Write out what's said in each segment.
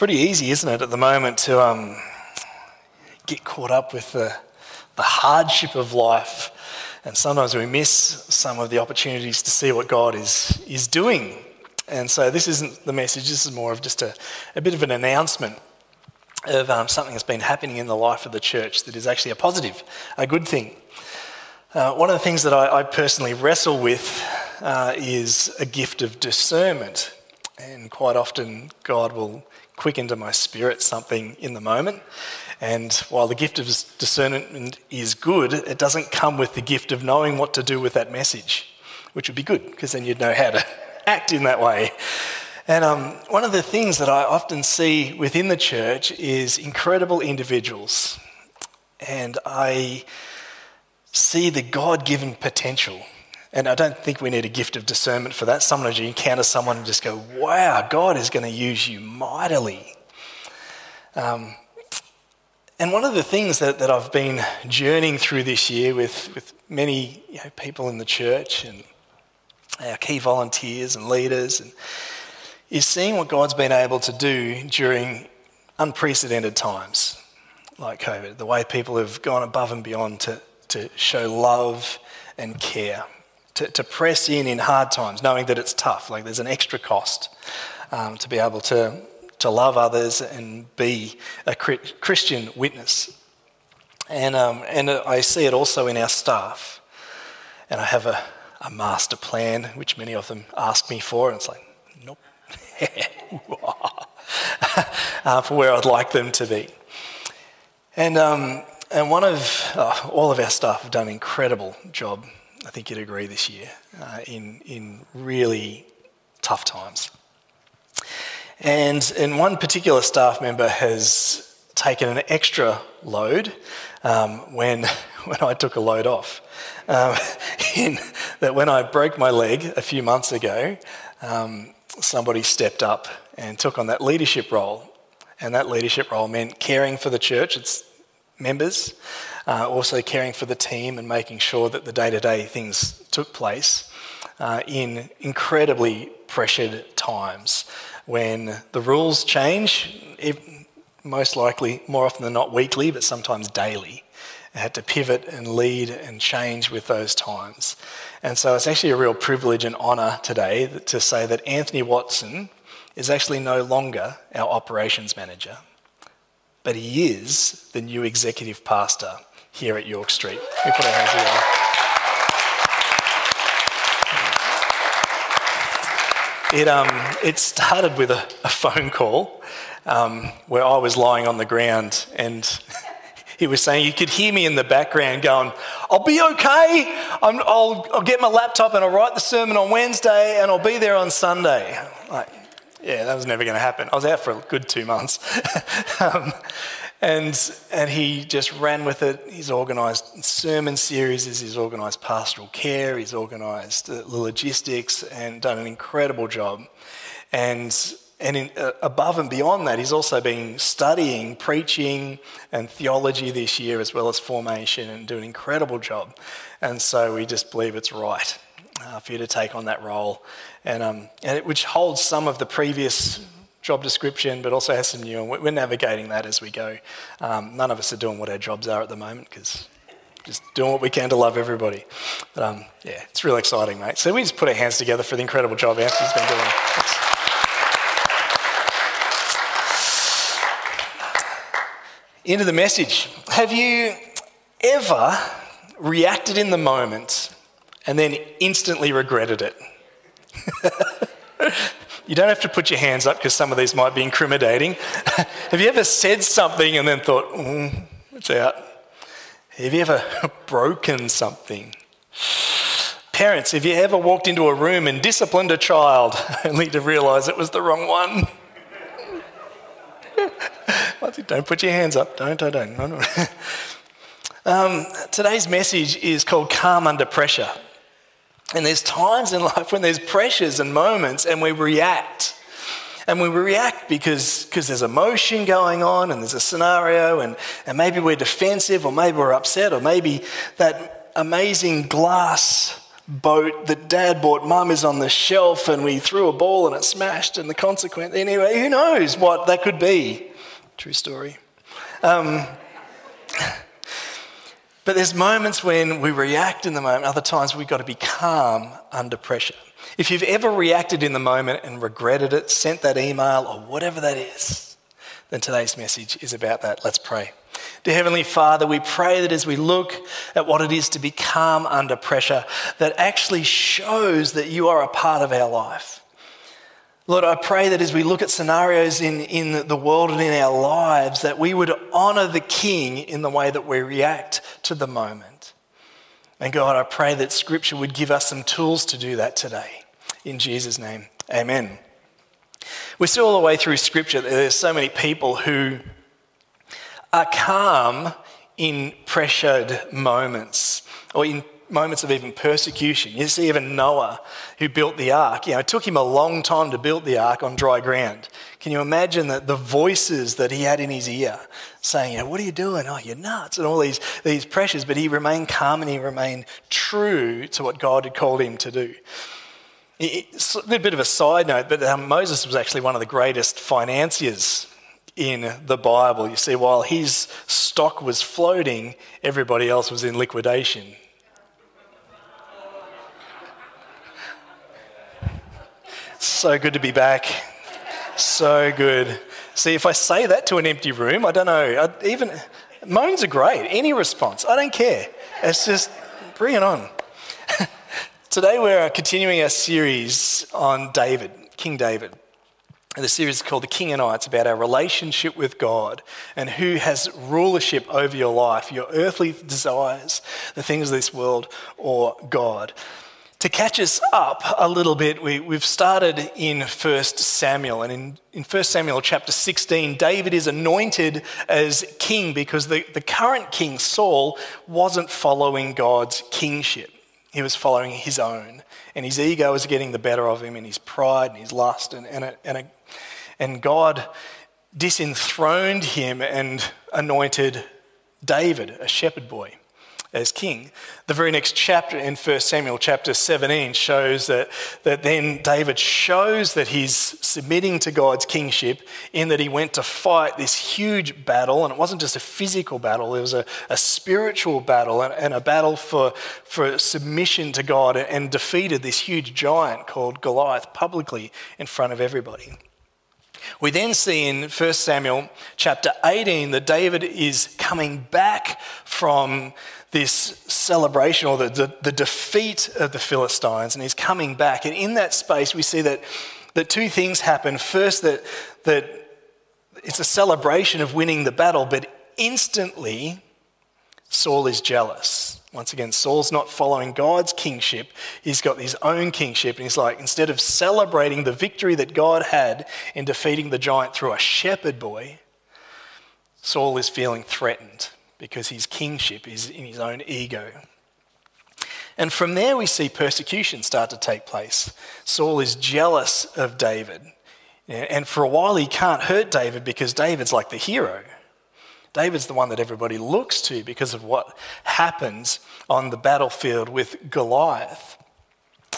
pretty easy, isn't it, at the moment to um, get caught up with the, the hardship of life. And sometimes we miss some of the opportunities to see what God is, is doing. And so this isn't the message, this is more of just a, a bit of an announcement of um, something that's been happening in the life of the church that is actually a positive, a good thing. Uh, one of the things that I, I personally wrestle with uh, is a gift of discernment. And quite often, God will quicken to my spirit something in the moment. And while the gift of discernment is good, it doesn't come with the gift of knowing what to do with that message, which would be good because then you'd know how to act in that way. And um, one of the things that I often see within the church is incredible individuals. And I see the God given potential and I don't think we need a gift of discernment for that. Sometimes you encounter someone and just go, wow, God is going to use you mightily. Um, and one of the things that, that I've been journeying through this year with, with many you know, people in the church and our key volunteers and leaders and, is seeing what God's been able to do during unprecedented times like COVID, the way people have gone above and beyond to, to show love and care to, to press in in hard times, knowing that it's tough. Like there's an extra cost um, to be able to, to love others and be a Christian witness. And, um, and I see it also in our staff. And I have a, a master plan, which many of them ask me for, and it's like, nope. uh, for where I'd like them to be. And, um, and one of, uh, all of our staff have done an incredible job I think you'd agree this year, uh, in, in really tough times. And, and one particular staff member has taken an extra load um, when, when I took a load off. Um, in that when I broke my leg a few months ago, um, somebody stepped up and took on that leadership role. And that leadership role meant caring for the church, its members, uh, also caring for the team and making sure that the day to day things took place uh, in incredibly pressured times when the rules change, most likely, more often than not, weekly, but sometimes daily. I had to pivot and lead and change with those times. And so it's actually a real privilege and honour today to say that Anthony Watson is actually no longer our operations manager, but he is the new executive pastor here at York Street. We put our hands together. It, um, it started with a, a phone call um, where I was lying on the ground and he was saying, You could hear me in the background going, I'll be okay. i will I'll get my laptop and I'll write the sermon on Wednesday and I'll be there on Sunday. Like, yeah, that was never going to happen. I was out for a good two months. um, and, and he just ran with it. He's organised sermon series, he's organised pastoral care, he's organised the logistics, and done an incredible job. And, and in, uh, above and beyond that, he's also been studying preaching and theology this year, as well as formation, and doing an incredible job. And so we just believe it's right uh, for you to take on that role, and, um, and it, which holds some of the previous job description, but also has some new, and we're navigating that as we go. Um, none of us are doing what our jobs are at the moment because just doing what we can to love everybody. But um, yeah, it's really exciting, mate. So we just put our hands together for the incredible job Anthony's been doing. Thanks. Into the message. Have you ever reacted in the moment and then instantly regretted it? You don't have to put your hands up because some of these might be incriminating. have you ever said something and then thought, mm, it's out? Have you ever broken something? Parents, have you ever walked into a room and disciplined a child only to realize it was the wrong one? don't put your hands up. Don't, don't, don't. Um, today's message is called Calm Under Pressure. And there's times in life when there's pressures and moments and we react. And we react because, because there's emotion going on and there's a scenario and, and maybe we're defensive or maybe we're upset or maybe that amazing glass boat that dad bought mum is on the shelf and we threw a ball and it smashed and the consequence. Anyway, who knows what that could be? True story. Um, but there's moments when we react in the moment, other times we've got to be calm under pressure. If you've ever reacted in the moment and regretted it, sent that email or whatever that is, then today's message is about that. Let's pray. Dear Heavenly Father, we pray that as we look at what it is to be calm under pressure, that actually shows that you are a part of our life. Lord, I pray that as we look at scenarios in, in the world and in our lives, that we would honour the King in the way that we react to the moment. And God, I pray that Scripture would give us some tools to do that today. In Jesus' name, amen. We're still all the way through Scripture. There's so many people who are calm in pressured moments or in moments of even persecution. You see, even Noah, who built the ark, you know, it took him a long time to build the ark on dry ground. Can you imagine that the voices that he had in his ear saying, you know, what are you doing? Oh, you're nuts, and all these, these pressures. But he remained calm and he remained true to what God had called him to do. It's a bit of a side note, but um, Moses was actually one of the greatest financiers in the Bible. You see, while his stock was floating, everybody else was in liquidation. So good to be back. So good. See, if I say that to an empty room, I don't know. I, even moans are great. Any response, I don't care. It's just bring it on. Today we're continuing our series on David, King David. The series is called The King and I. It's about our relationship with God and who has rulership over your life, your earthly desires, the things of this world, or God. To catch us up a little bit, we, have started in 1 Samuel. And in, in 1 Samuel chapter 16, David is anointed as king because the, the current king, Saul, wasn't following God's kingship. He was following his own. And his ego was getting the better of him, and his pride and his lust. And, and, a, and, a, and God disenthroned him and anointed David, a shepherd boy as king. The very next chapter in 1 Samuel, chapter 17, shows that, that then David shows that he's submitting to God's kingship in that he went to fight this huge battle. And it wasn't just a physical battle, it was a, a spiritual battle and, and, a battle for, for submission to God and defeated this huge giant called Goliath publicly in front of everybody. We then see in 1 Samuel chapter 18 that David is coming back from this celebration or the, the, the, defeat of the Philistines, and he's coming back. And in that space, we see that, that two things happen. First, that, that it's a celebration of winning the battle, but instantly, Saul is jealous. Once again, Saul's not following God's kingship. He's got his own kingship. And he's like, instead of celebrating the victory that God had in defeating the giant through a shepherd boy, Saul is feeling threatened because his kingship is in his own ego. And from there, we see persecution start to take place. Saul is jealous of David. And for a while, he can't hurt David because David's like the hero. David's the one that everybody looks to because of what happens on the battlefield with Goliath.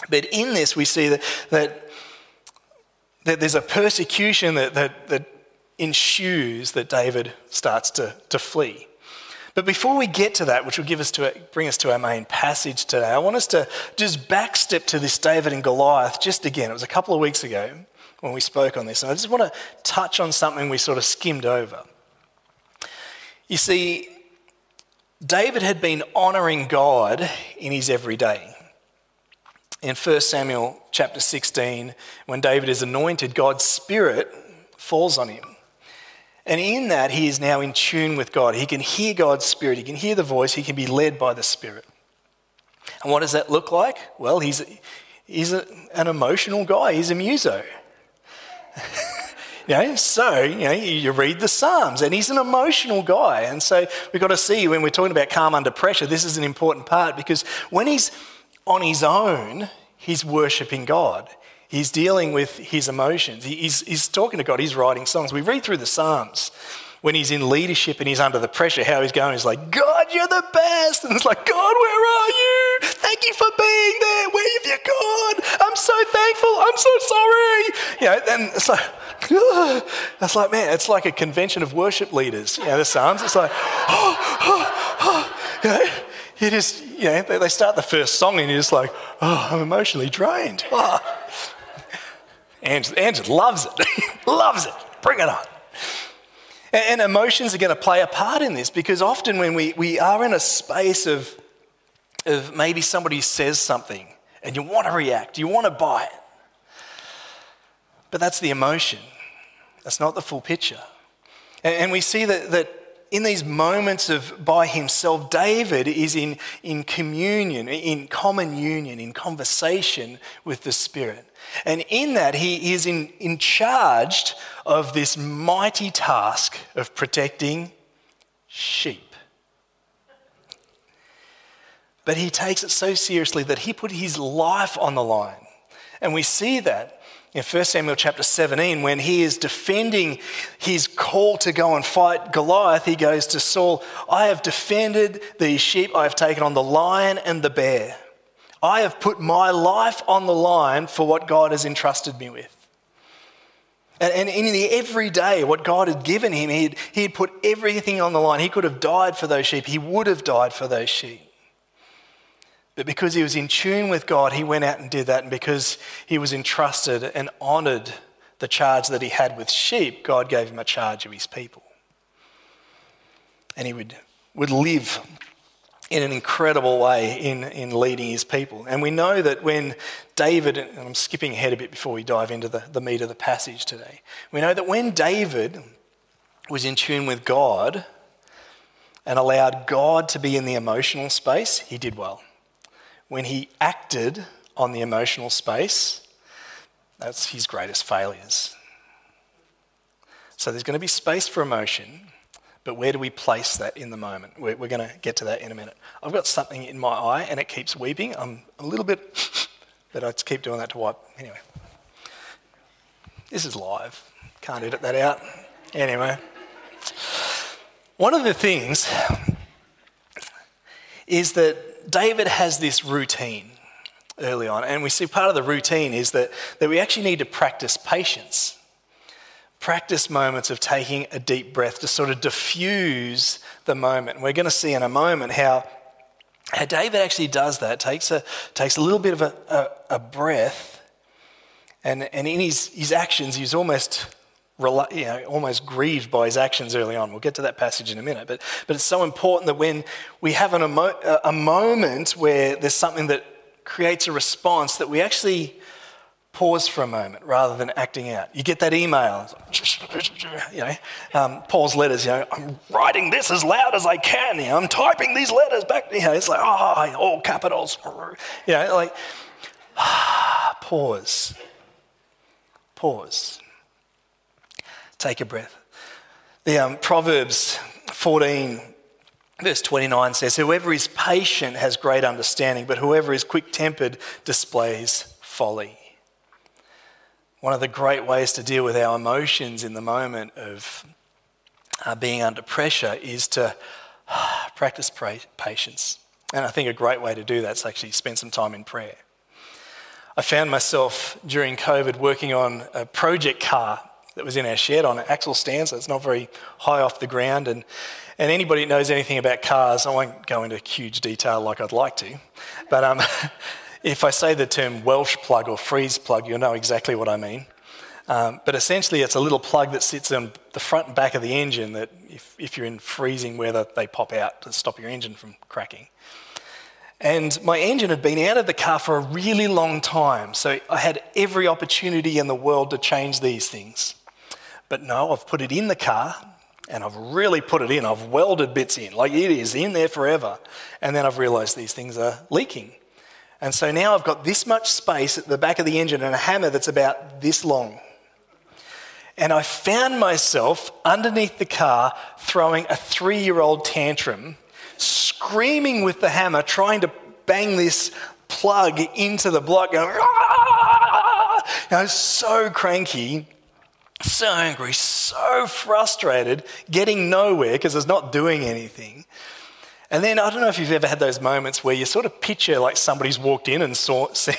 But in this, we see that, that, that there's a persecution that, that, that ensues that David starts to, to flee. But before we get to that, which will give us to bring us to our main passage today, I want us to just backstep to this David and Goliath just again. It was a couple of weeks ago when we spoke on this, and I just want to touch on something we sort of skimmed over. You see, David had been honouring God in his everyday. In 1 Samuel chapter 16, when David is anointed, God's Spirit falls on him. And in that, he is now in tune with God. He can hear God's Spirit, he can hear the voice, he can be led by the Spirit. And what does that look like? Well, he's, he's a, an emotional guy, he's a muso. you know, so, you know, you read the Psalms, and he's an emotional guy. And so we've got to see when we're talking about calm under pressure, this is an important part because when he's on his own, he's worshipping God. He's dealing with his emotions. He's, he's talking to God. He's writing songs. We read through the Psalms when he's in leadership and he's under the pressure, how he's going. He's like, God, you're the best. And it's like, God, where are you? thank you for being there. Where have you gone? I'm so thankful. I'm so sorry. You know, and it's like, it's like, man, it's like a convention of worship leaders. You know, the Psalms. It's like, oh, oh, oh. You know, you just, you know, they start the first song and you're just like, oh, I'm emotionally drained. Oh. Angela, loves it. loves it. Bring it on. And emotions are going to play a part in this because often when we, we are in a space of, of maybe somebody says something and you want to react, you want to buy it. But that's the emotion. That's not the full picture. And, and we see that, that in these moments of by himself, David is in, in communion, in common union, in conversation with the Spirit. And in that, he is in, in charge of this mighty task of protecting sheep. But he takes it so seriously that he put his life on the line. And we see that in 1 Samuel chapter 17, when he is defending his call to go and fight Goliath, he goes to Saul, I have defended these sheep, I have taken on the lion and the bear. I have put my life on the line for what God has entrusted me with. And, in the everyday, what God had given him, he he had put everything on the line. He could have died for those sheep, he would have died for those sheep. But because he was in tune with God, he went out and did that. And because he was entrusted and honored the charge that he had with sheep, God gave him a charge of his people. And he would, would live in an incredible way in, in leading his people. And we know that when David, and I'm skipping ahead a bit before we dive into the, the meat of the passage today, we know that when David was in tune with God and allowed God to be in the emotional space, he did well when he acted on the emotional space, that's his greatest failures. So there's going to be space for emotion, but where do we place that in the moment? We're, we're going to get to that in a minute. I've got something in my eye and it keeps weeping. I'm a little bit, but I just keep doing that to wipe. Anyway, this is live. Can't edit that out. Anyway, one of the things is that David has this routine early on, and we see part of the routine is that, that we actually need to practice patience. Practice moments of taking a deep breath to sort of diffuse the moment. We're going to see in a moment how, how David actually does that, takes a, takes a little bit of a, a, a breath, and, and in his, his actions, he's almost you know, almost grieved by his actions early on. We'll get to that passage in a minute. But, but it's so important that when we have an emo- a moment where there's something that creates a response, that we actually pause for a moment rather than acting out. You get that email, you know, um, Paul's letters, you know, I'm writing this as loud as I can, you know, I'm typing these letters back, you know, it's like, oh, all capitals, you know, like, pause, pause. Take a breath. The um, Proverbs 14, verse 29 says, Whoever is patient has great understanding, but whoever is quick tempered displays folly. One of the great ways to deal with our emotions in the moment of uh, being under pressure is to uh, practice patience. And I think a great way to do that is actually spend some time in prayer. I found myself during COVID working on a project car that was in our shed on an axle stand, so it's not very high off the ground. And, and anybody who knows anything about cars, I won't go into huge detail like I'd like to, but um, if I say the term Welsh plug or freeze plug, you'll know exactly what I mean. Um, but essentially, it's a little plug that sits on the front and back of the engine that, if, if you're in freezing weather, they pop out to stop your engine from cracking. And my engine had been out of the car for a really long time, so I had every opportunity in the world to change these things. But no, I've put it in the car and I've really put it in. I've welded bits in, like it is in there forever. And then I've realized these things are leaking. And so now I've got this much space at the back of the engine and a hammer that's about this long. And I found myself underneath the car throwing a three year old tantrum, screaming with the hammer, trying to bang this plug into the block, going, ah! I was so cranky so angry, so frustrated, getting nowhere because it's not doing anything. And then I don't know if you've ever had those moments where you sort of picture like somebody's walked in and saw, see,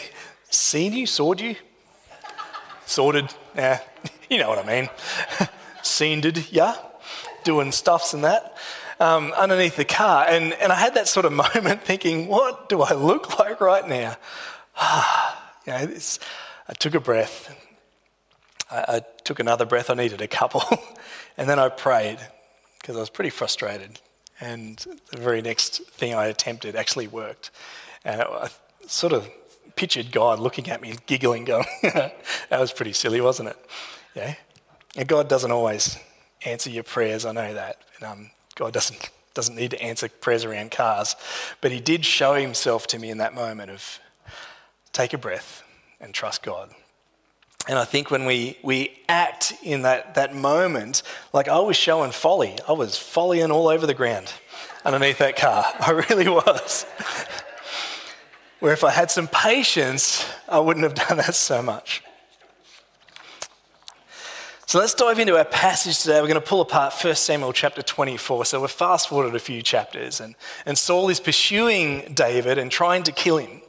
seen you, sawed you, sorted, yeah, you know what I mean. Scented, yeah, doing stuffs and that um, underneath the car. And, and I had that sort of moment thinking, what do I look like right now? you know, I took a breath. I, I took another breath. I needed a couple. and then I prayed because I was pretty frustrated. And the very next thing I attempted actually worked. And I sort of pictured God looking at me, giggling, going, that was pretty silly, wasn't it? Yeah. And God doesn't always answer your prayers, I know that. And, um, God doesn't, doesn't need to answer prayers around cars. But He did show Himself to me in that moment of take a breath and trust God. And I think when we, we act in that, that moment, like I was showing folly, I was follying all over the ground underneath that car. I really was. Where if I had some patience, I wouldn't have done that so much. So let's dive into our passage today. We're going to pull apart 1 Samuel chapter 24. So we're fast forwarded a few chapters, and, and Saul is pursuing David and trying to kill him.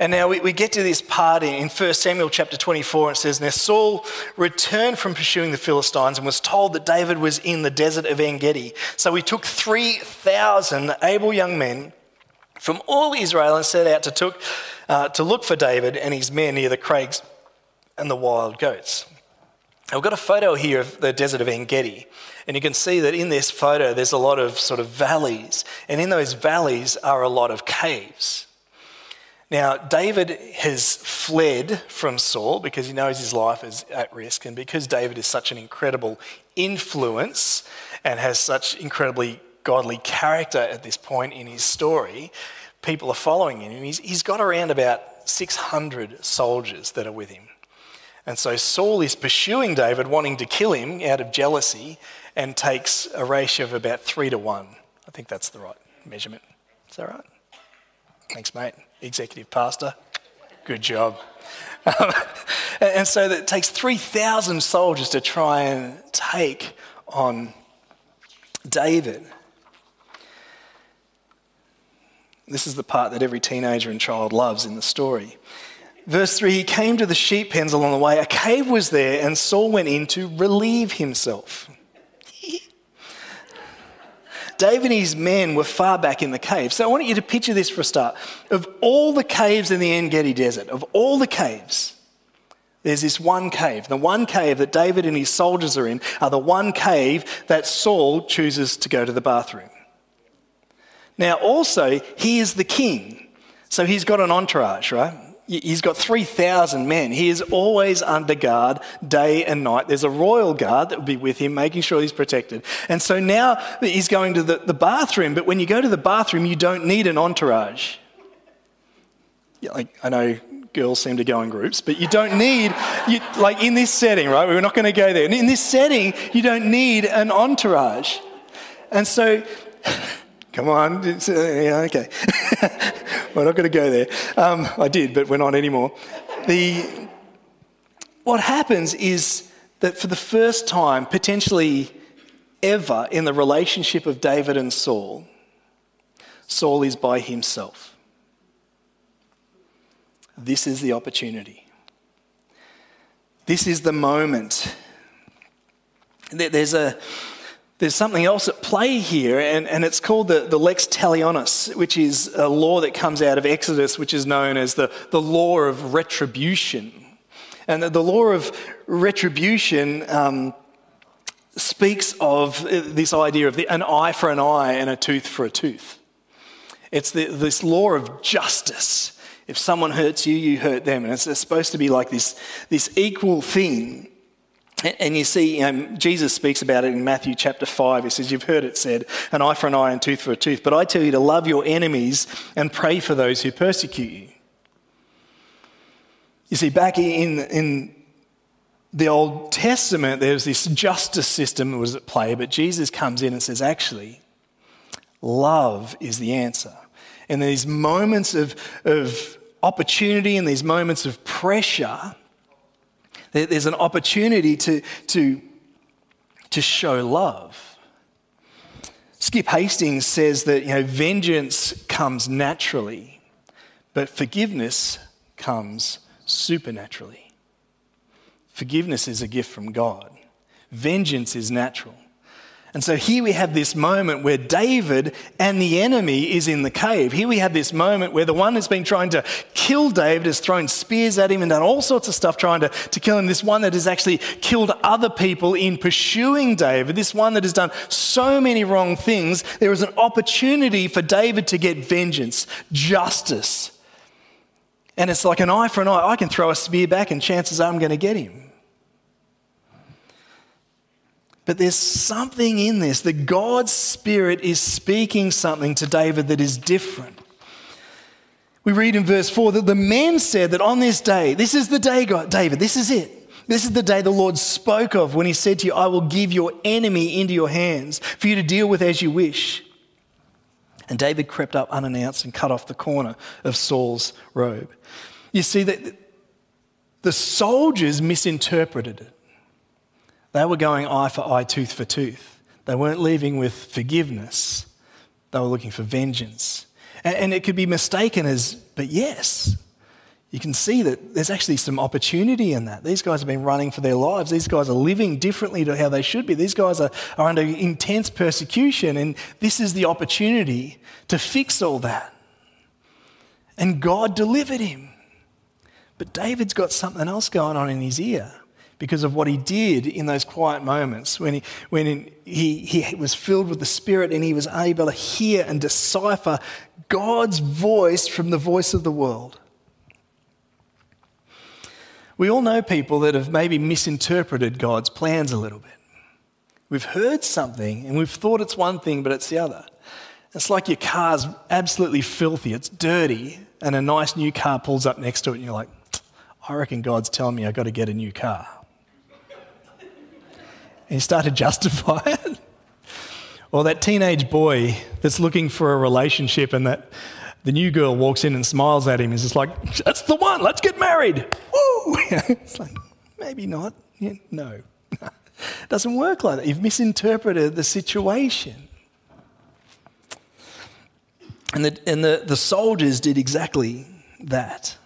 And now we, we get to this part in 1 Samuel chapter 24, and it says, Now Saul returned from pursuing the Philistines and was told that David was in the desert of En Gedi. So he took 3,000 able young men from all Israel and set out to, took, uh, to look for David and his men near the crags and the wild goats. Now we've got a photo here of the desert of En Gedi, and you can see that in this photo there's a lot of sort of valleys, and in those valleys are a lot of caves. Now, David has fled from Saul because he knows his life is at risk, and because David is such an incredible influence and has such incredibly godly character at this point in his story, people are following him. He's, he's got around about 600 soldiers that are with him. And so Saul is pursuing David, wanting to kill him out of jealousy, and takes a ratio of about three to one. I think that's the right measurement. Is that right? Thanks, mate. Executive pastor. Good job. and so it takes 3,000 soldiers to try and take on David. This is the part that every teenager and child loves in the story. Verse 3 He came to the sheep pens along the way. A cave was there, and Saul went in to relieve himself. David and his men were far back in the cave. So I want you to picture this for a start. Of all the caves in the En Gedi desert, of all the caves, there's this one cave. The one cave that David and his soldiers are in are the one cave that Saul chooses to go to the bathroom. Now, also, he is the king. So he's got an entourage, right? He's got 3,000 men. He is always under guard day and night. There's a royal guard that will be with him, making sure he's protected. And so now he's going to the, the bathroom, but when you go to the bathroom, you don't need an entourage. Yeah, like, I know girls seem to go in groups, but you don't need, you, like in this setting, right? We're not going to go there. In this setting, you don't need an entourage. And so Come on. Uh, okay. we're not going to go there. Um, I did, but we're not anymore. The, what happens is that for the first time, potentially ever, in the relationship of David and Saul, Saul is by himself. This is the opportunity. This is the moment. There's a there's something else at play here, and, and it's called the, the lex talionis, which is a law that comes out of Exodus, which is known as the, the law of retribution. And the, the law of retribution um, speaks of this idea of the, an eye for an eye and a tooth for a tooth. It's the, this law of justice. If someone hurts you, you hurt them. And it's, it's supposed to be like this, this equal thing. And you see, um, Jesus speaks about it in Matthew chapter 5. He says, You've heard it said, an eye for an eye and tooth for a tooth. But I tell you to love your enemies and pray for those who persecute you. You see, back in, in the Old Testament, there's this justice system that was at play, but Jesus comes in and says, Actually, love is the answer. And these moments of, of opportunity and these moments of pressure, there's an opportunity to, to, to show love. Skip Heitzig says that you know, vengeance comes naturally, but forgiveness comes supernaturally. Forgiveness is a gift from God, vengeance is natural. And so here we have this moment where David and the enemy is in the cave. Here we have this moment where the one that's been trying to kill David has thrown spears at him and done all sorts of stuff trying to, to kill him. This one that has actually killed other people in pursuing David. This one that has done so many wrong things. There is an opportunity for David to get vengeance, justice. And it's like an eye for an eye. I can throw a spear back and chances are I'm going to get him. But there's something in this that God's Spirit is speaking something to David that is different. We read in verse 4 that the men said that on this day, this is the day, God, David, this is it. This is the day the Lord spoke of when he said to you, I will give your enemy into your hands for you to deal with as you wish. And David crept up unannounced and cut off the corner of Saul's robe. You see that the soldiers misinterpreted it. They were going eye for eye, tooth for tooth. They weren't leaving with forgiveness, they were looking for vengeance. And it could be mistaken as, but yes, you can see that there's actually some opportunity in that. These guys have been running for their lives. These guys are living differently to how they should be. These guys are, are under intense persecution, and this is the opportunity to fix all that. And God delivered him. But David's got something else going on in his ear because of what he did in those quiet moments when he, when he, he was filled with the Spirit and he was able to hear and decipher God's voice from the voice of the world. We all know people that have maybe misinterpreted God's plans a little bit. We've heard something and we've thought it's one thing, but it's the other. It's like your car's absolutely filthy, it's dirty, and a nice new car pulls up next to it, and you're like, I reckon God's telling me I've got to get a new car. And you start to justify it. or that teenage boy that's looking for a relationship and that the new girl walks in and smiles at him. Is just like, that's the one, let's get married. Woo! it's like, maybe not. Yeah, no. doesn't work like that. You've misinterpreted the situation. And the, and the, the soldiers did exactly that.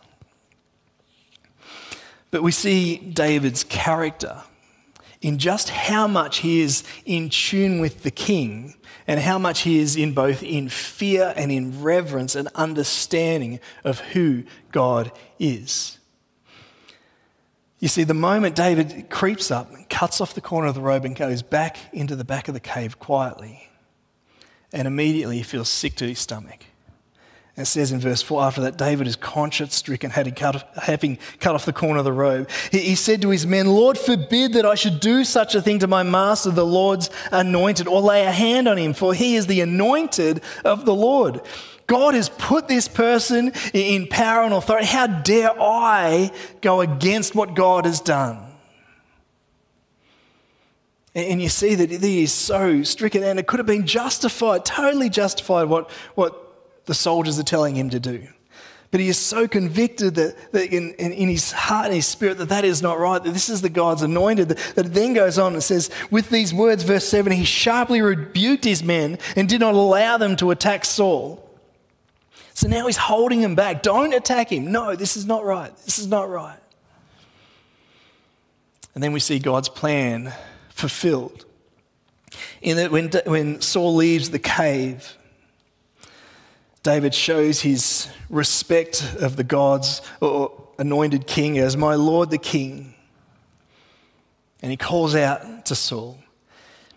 But we see David's character in just how much he is in tune with the king and how much he is in both in fear and in reverence and understanding of who God is. You see, the moment David creeps up and cuts off the corner of the robe and goes back into the back of the cave quietly, and immediately he feels sick to his stomach. It says in verse 4 after that, David is conscience stricken, having cut, off the corner of the robe. He, said to his men, Lord, forbid that I should do such a thing to my master, the Lord's anointed, or lay a hand on him, for he is the anointed of the Lord. God has put this person in power and authority. How dare I go against what God has done? And you see that he is so stricken, and it could have been justified, totally justified what, what the soldiers are telling him to do. But he is so convicted that, that in, in, in, his heart and his spirit that that is not right, that this is the God's anointed, that, that it then goes on and says, with these words, verse 7, he sharply rebuked his men and did not allow them to attack Saul. So now he's holding him back. Don't attack him. No, this is not right. This is not right. And then we see God's plan fulfilled. In that when, when Saul leaves the cave, David shows his respect of the God's anointed king as my Lord the king. And he calls out to Saul.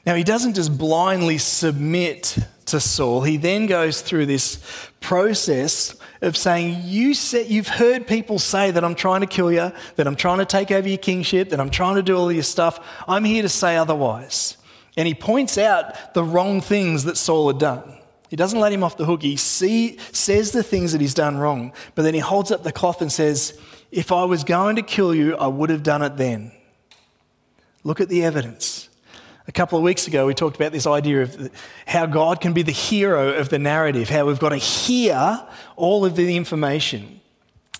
Now, he doesn't just blindly submit to Saul. He then goes through this process of saying, you said, You've heard people say that I'm trying to kill you, that I'm trying to take over your kingship, that I'm trying to do all your stuff. I'm here to say otherwise. And he points out the wrong things that Saul had done. He doesn't let him off the hook. He see, says the things that he's done wrong, but then he holds up the cloth and says, If I was going to kill you, I would have done it then. Look at the evidence. A couple of weeks ago, we talked about this idea of how God can be the hero of the narrative, how we've got to hear all of the information.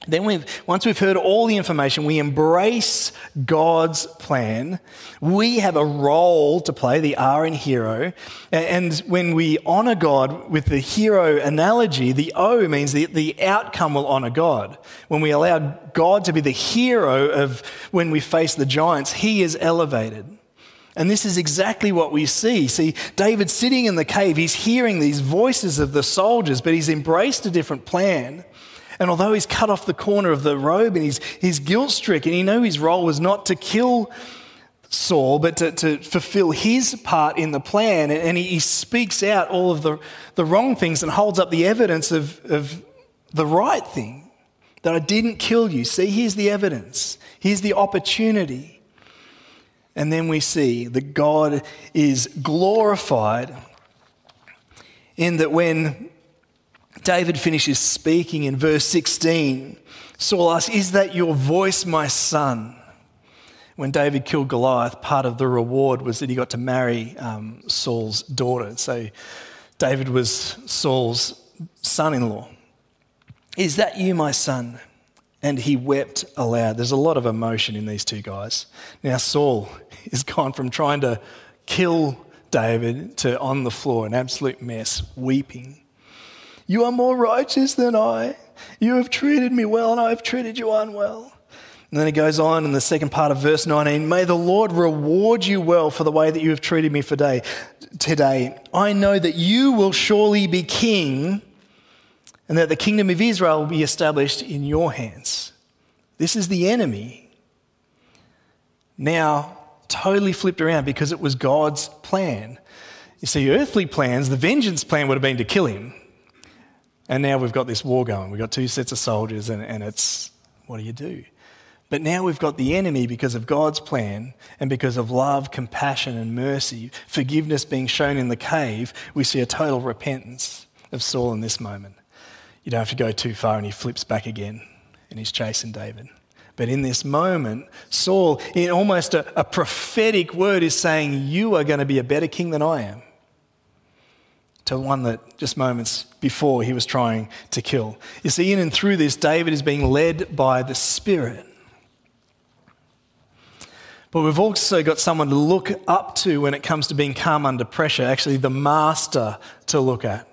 Then we've, once we've heard all the information, we embrace God's plan. We have a role to play, the R in hero. And when we honor God with the hero analogy, the O means the, the outcome will honor God. When we allow God to be the hero of when we face the giants, he is elevated. And this is exactly what we see. See, David sitting in the cave, he's hearing these voices of the soldiers, but he's embraced a different plan. And although he's cut off the corner of the robe and he's, he's guilt stricken, he knew his role was not to kill Saul, but to, to fulfill his part in the plan. And he, he speaks out all of the, the wrong things and holds up the evidence of, of the right thing that I didn't kill you. See, here's the evidence, here's the opportunity. And then we see that God is glorified in that when David finishes speaking in verse 16. Saul asks, Is that your voice, my son? When David killed Goliath, part of the reward was that he got to marry um, Saul's daughter. So David was Saul's son in law. Is that you, my son? And he wept aloud. There's a lot of emotion in these two guys. Now, Saul is gone from trying to kill David to on the floor, an absolute mess, weeping. You are more righteous than I. You have treated me well, and I have treated you unwell. And then it goes on in the second part of verse 19 May the Lord reward you well for the way that you have treated me for day, today. I know that you will surely be king, and that the kingdom of Israel will be established in your hands. This is the enemy. Now, totally flipped around because it was God's plan. You see, earthly plans, the vengeance plan would have been to kill him. And now we've got this war going. We've got two sets of soldiers, and, and it's what do you do? But now we've got the enemy because of God's plan and because of love, compassion, and mercy, forgiveness being shown in the cave. We see a total repentance of Saul in this moment. You don't have to go too far, and he flips back again and he's chasing David. But in this moment, Saul, in almost a, a prophetic word, is saying, You are going to be a better king than I am to one that just moments before he was trying to kill. You see, in and through this, David is being led by the Spirit. But we've also got someone to look up to when it comes to being calm under pressure, actually, the master to look at,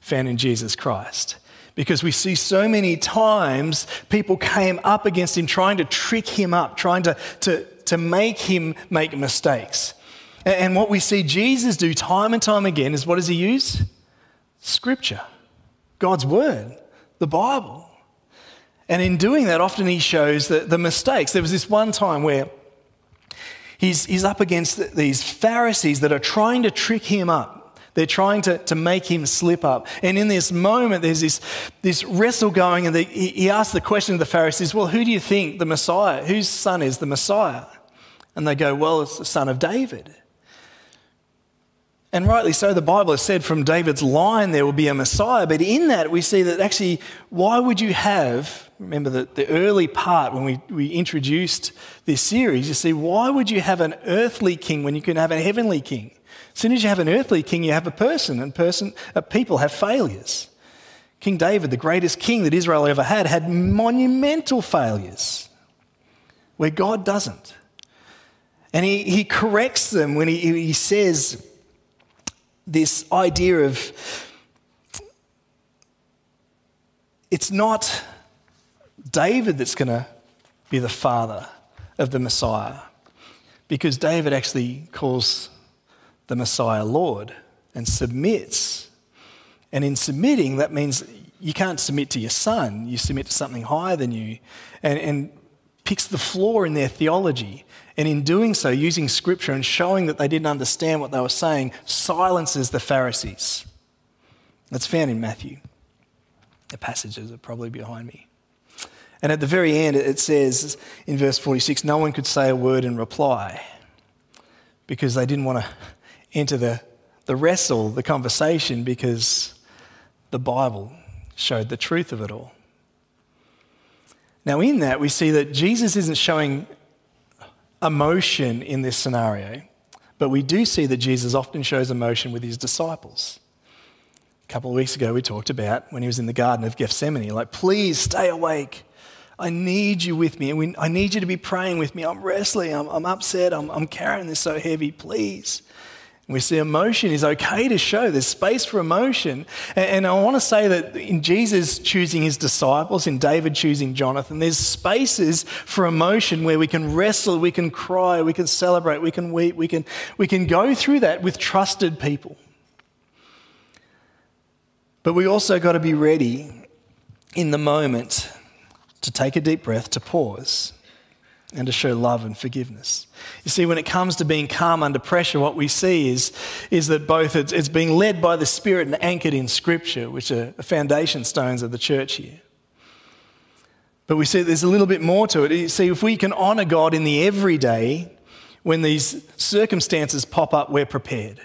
found in Jesus Christ. Because we see so many times people came up against him trying to trick him up, trying to, to, to make him make mistakes. And what we see Jesus do time and time again is what does he use? Scripture, God's word, the Bible. And in doing that, often he shows the, the mistakes. There was this one time where he's, he's up against these Pharisees that are trying to trick him up. They're trying to, to make him slip up. And in this moment, there's this, this wrestle going, and the, he, he asks the question of the Pharisees, Well, who do you think the Messiah, whose son is the Messiah? And they go, Well, it's the son of David. And rightly so, the Bible has said from David's line there will be a Messiah. But in that, we see that actually, why would you have, remember the, the early part when we, we introduced this series, you see, why would you have an earthly king when you can have a heavenly king? As soon as you have an earthly king, you have a person, and person, uh, people have failures. King David, the greatest king that Israel ever had, had monumental failures where God doesn't. And he, he corrects them when he, he says, this idea of it's not David that's going to be the father of the Messiah, because David actually calls the Messiah Lord and submits. And in submitting, that means you can't submit to your son, you submit to something higher than you, and, and picks the flaw in their theology. And in doing so, using scripture and showing that they didn't understand what they were saying, silences the Pharisees. That's found in Matthew. The passages are probably behind me. And at the very end, it says in verse 46 no one could say a word in reply because they didn't want to enter the, the wrestle, the conversation, because the Bible showed the truth of it all. Now, in that, we see that Jesus isn't showing emotion in this scenario, but we do see that Jesus often shows emotion with his disciples. A couple of weeks ago, we talked about when he was in the Garden of Gethsemane, like, please stay awake. I need you with me. And I need you to be praying with me. I'm wrestling. I'm, I'm upset. I'm, I'm carrying this so heavy. Please. We see emotion is okay to show. There's space for emotion. And, I want to say that in Jesus choosing his disciples, in David choosing Jonathan, there's spaces for emotion where we can wrestle, we can cry, we can celebrate, we can weep, we can, we can go through that with trusted people. But we also got to be ready in the moment to take a deep breath, to pause, and to show love and forgiveness. You see, when it comes to being calm under pressure, what we see is, is that both it's, it's being led by the Spirit and anchored in Scripture, which are the foundation stones of the church here. But we see there's a little bit more to it. You see, if we can honour God in the everyday, when these circumstances pop up, we're prepared.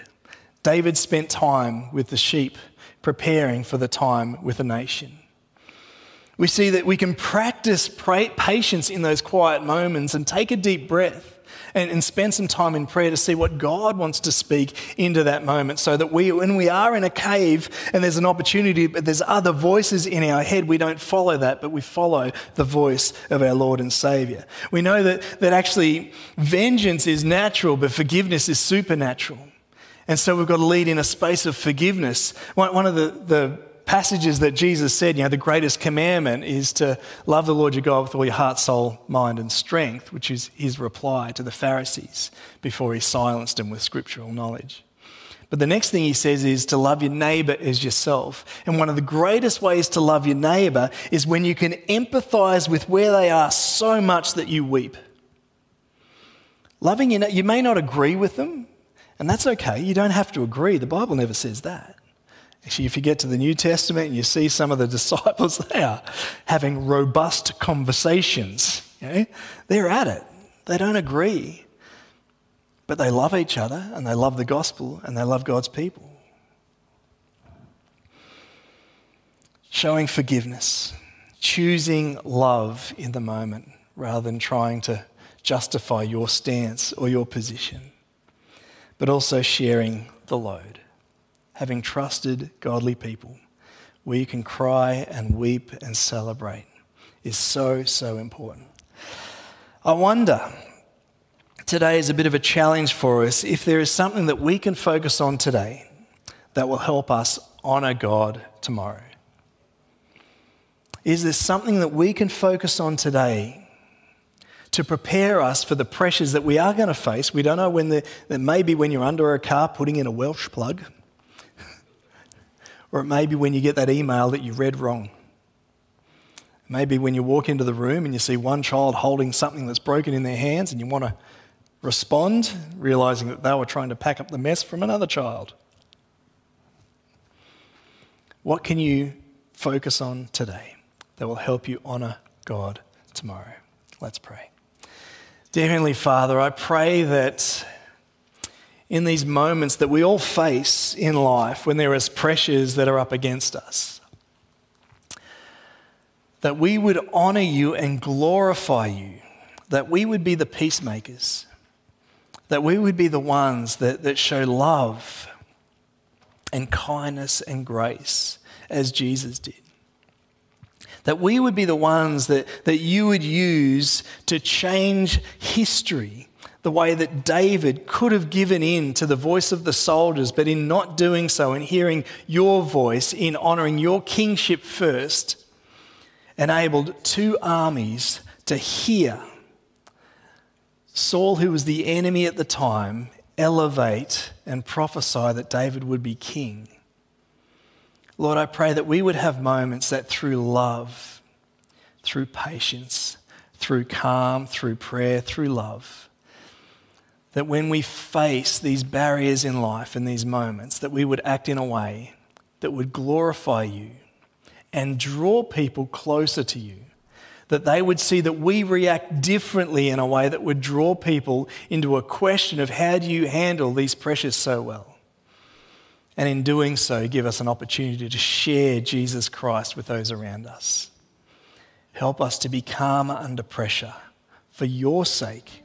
David spent time with the sheep preparing for the time with the nation. We see that we can practice patience in those quiet moments and take a deep breath and, and, spend some time in prayer to see what God wants to speak into that moment so that we, when we are in a cave and there's an opportunity, but there's other voices in our head, we don't follow that, but we follow the voice of our Lord and Savior. We know that, that actually vengeance is natural, but forgiveness is supernatural. And so we've got to lead in a space of forgiveness. One, of the, the passages that Jesus said, you know, the greatest commandment is to love the Lord your God with all your heart, soul, mind, and strength, which is his reply to the Pharisees before he silenced them with scriptural knowledge. But the next thing he says is to love your neighbor as yourself. And one of the greatest ways to love your neighbor is when you can empathize with where they are so much that you weep. Loving you, you may not agree with them, and that's okay. You don't have to agree. The Bible never says that. Actually, if you get to the New Testament and you see some of the disciples, there having robust conversations. They're at it. They don't agree. But they love each other and they love the gospel and they love God's people. Showing forgiveness, choosing love in the moment rather than trying to justify your stance or your position, but also sharing the load having trusted godly people, where you can cry and weep and celebrate, is so, so important. I wonder, today is a bit of a challenge for us, if there is something that we can focus on today that will help us honour God tomorrow. Is there something that we can focus on today to prepare us for the pressures that we are going to face? We don't know when the, that maybe when you're under a car putting in a Welch plug or it may be when you get that email that you read wrong. Maybe when you walk into the room and you see one child holding something that's broken in their hands and you want to respond, realizing that they were trying to pack up the mess from another child. What can you focus on today that will help you honor God tomorrow? Let's pray. Dear Heavenly Father, I pray that in these moments that we all face in life when there is pressures that are up against us. That we would honor you and glorify you, that we would be the peacemakers, that we would be the ones that, that show love and kindness and grace as Jesus did. That we would be the ones that, that you would use to change history the way that David could have given in to the voice of the soldiers, but in not doing so, in hearing your voice, in honoring your kingship first, enabled two armies to hear Saul, who was the enemy at the time, elevate and prophesy that David would be king. Lord, I pray that we would have moments that through love, through patience, through calm, through prayer, through love, that when we face these barriers in life and these moments, that we would act in a way that would glorify you and draw people closer to you. That they would see that we react differently in a way that would draw people into a question of how do you handle these pressures so well? And in doing so, give us an opportunity to share Jesus Christ with those around us. Help us to be calm under pressure for your sake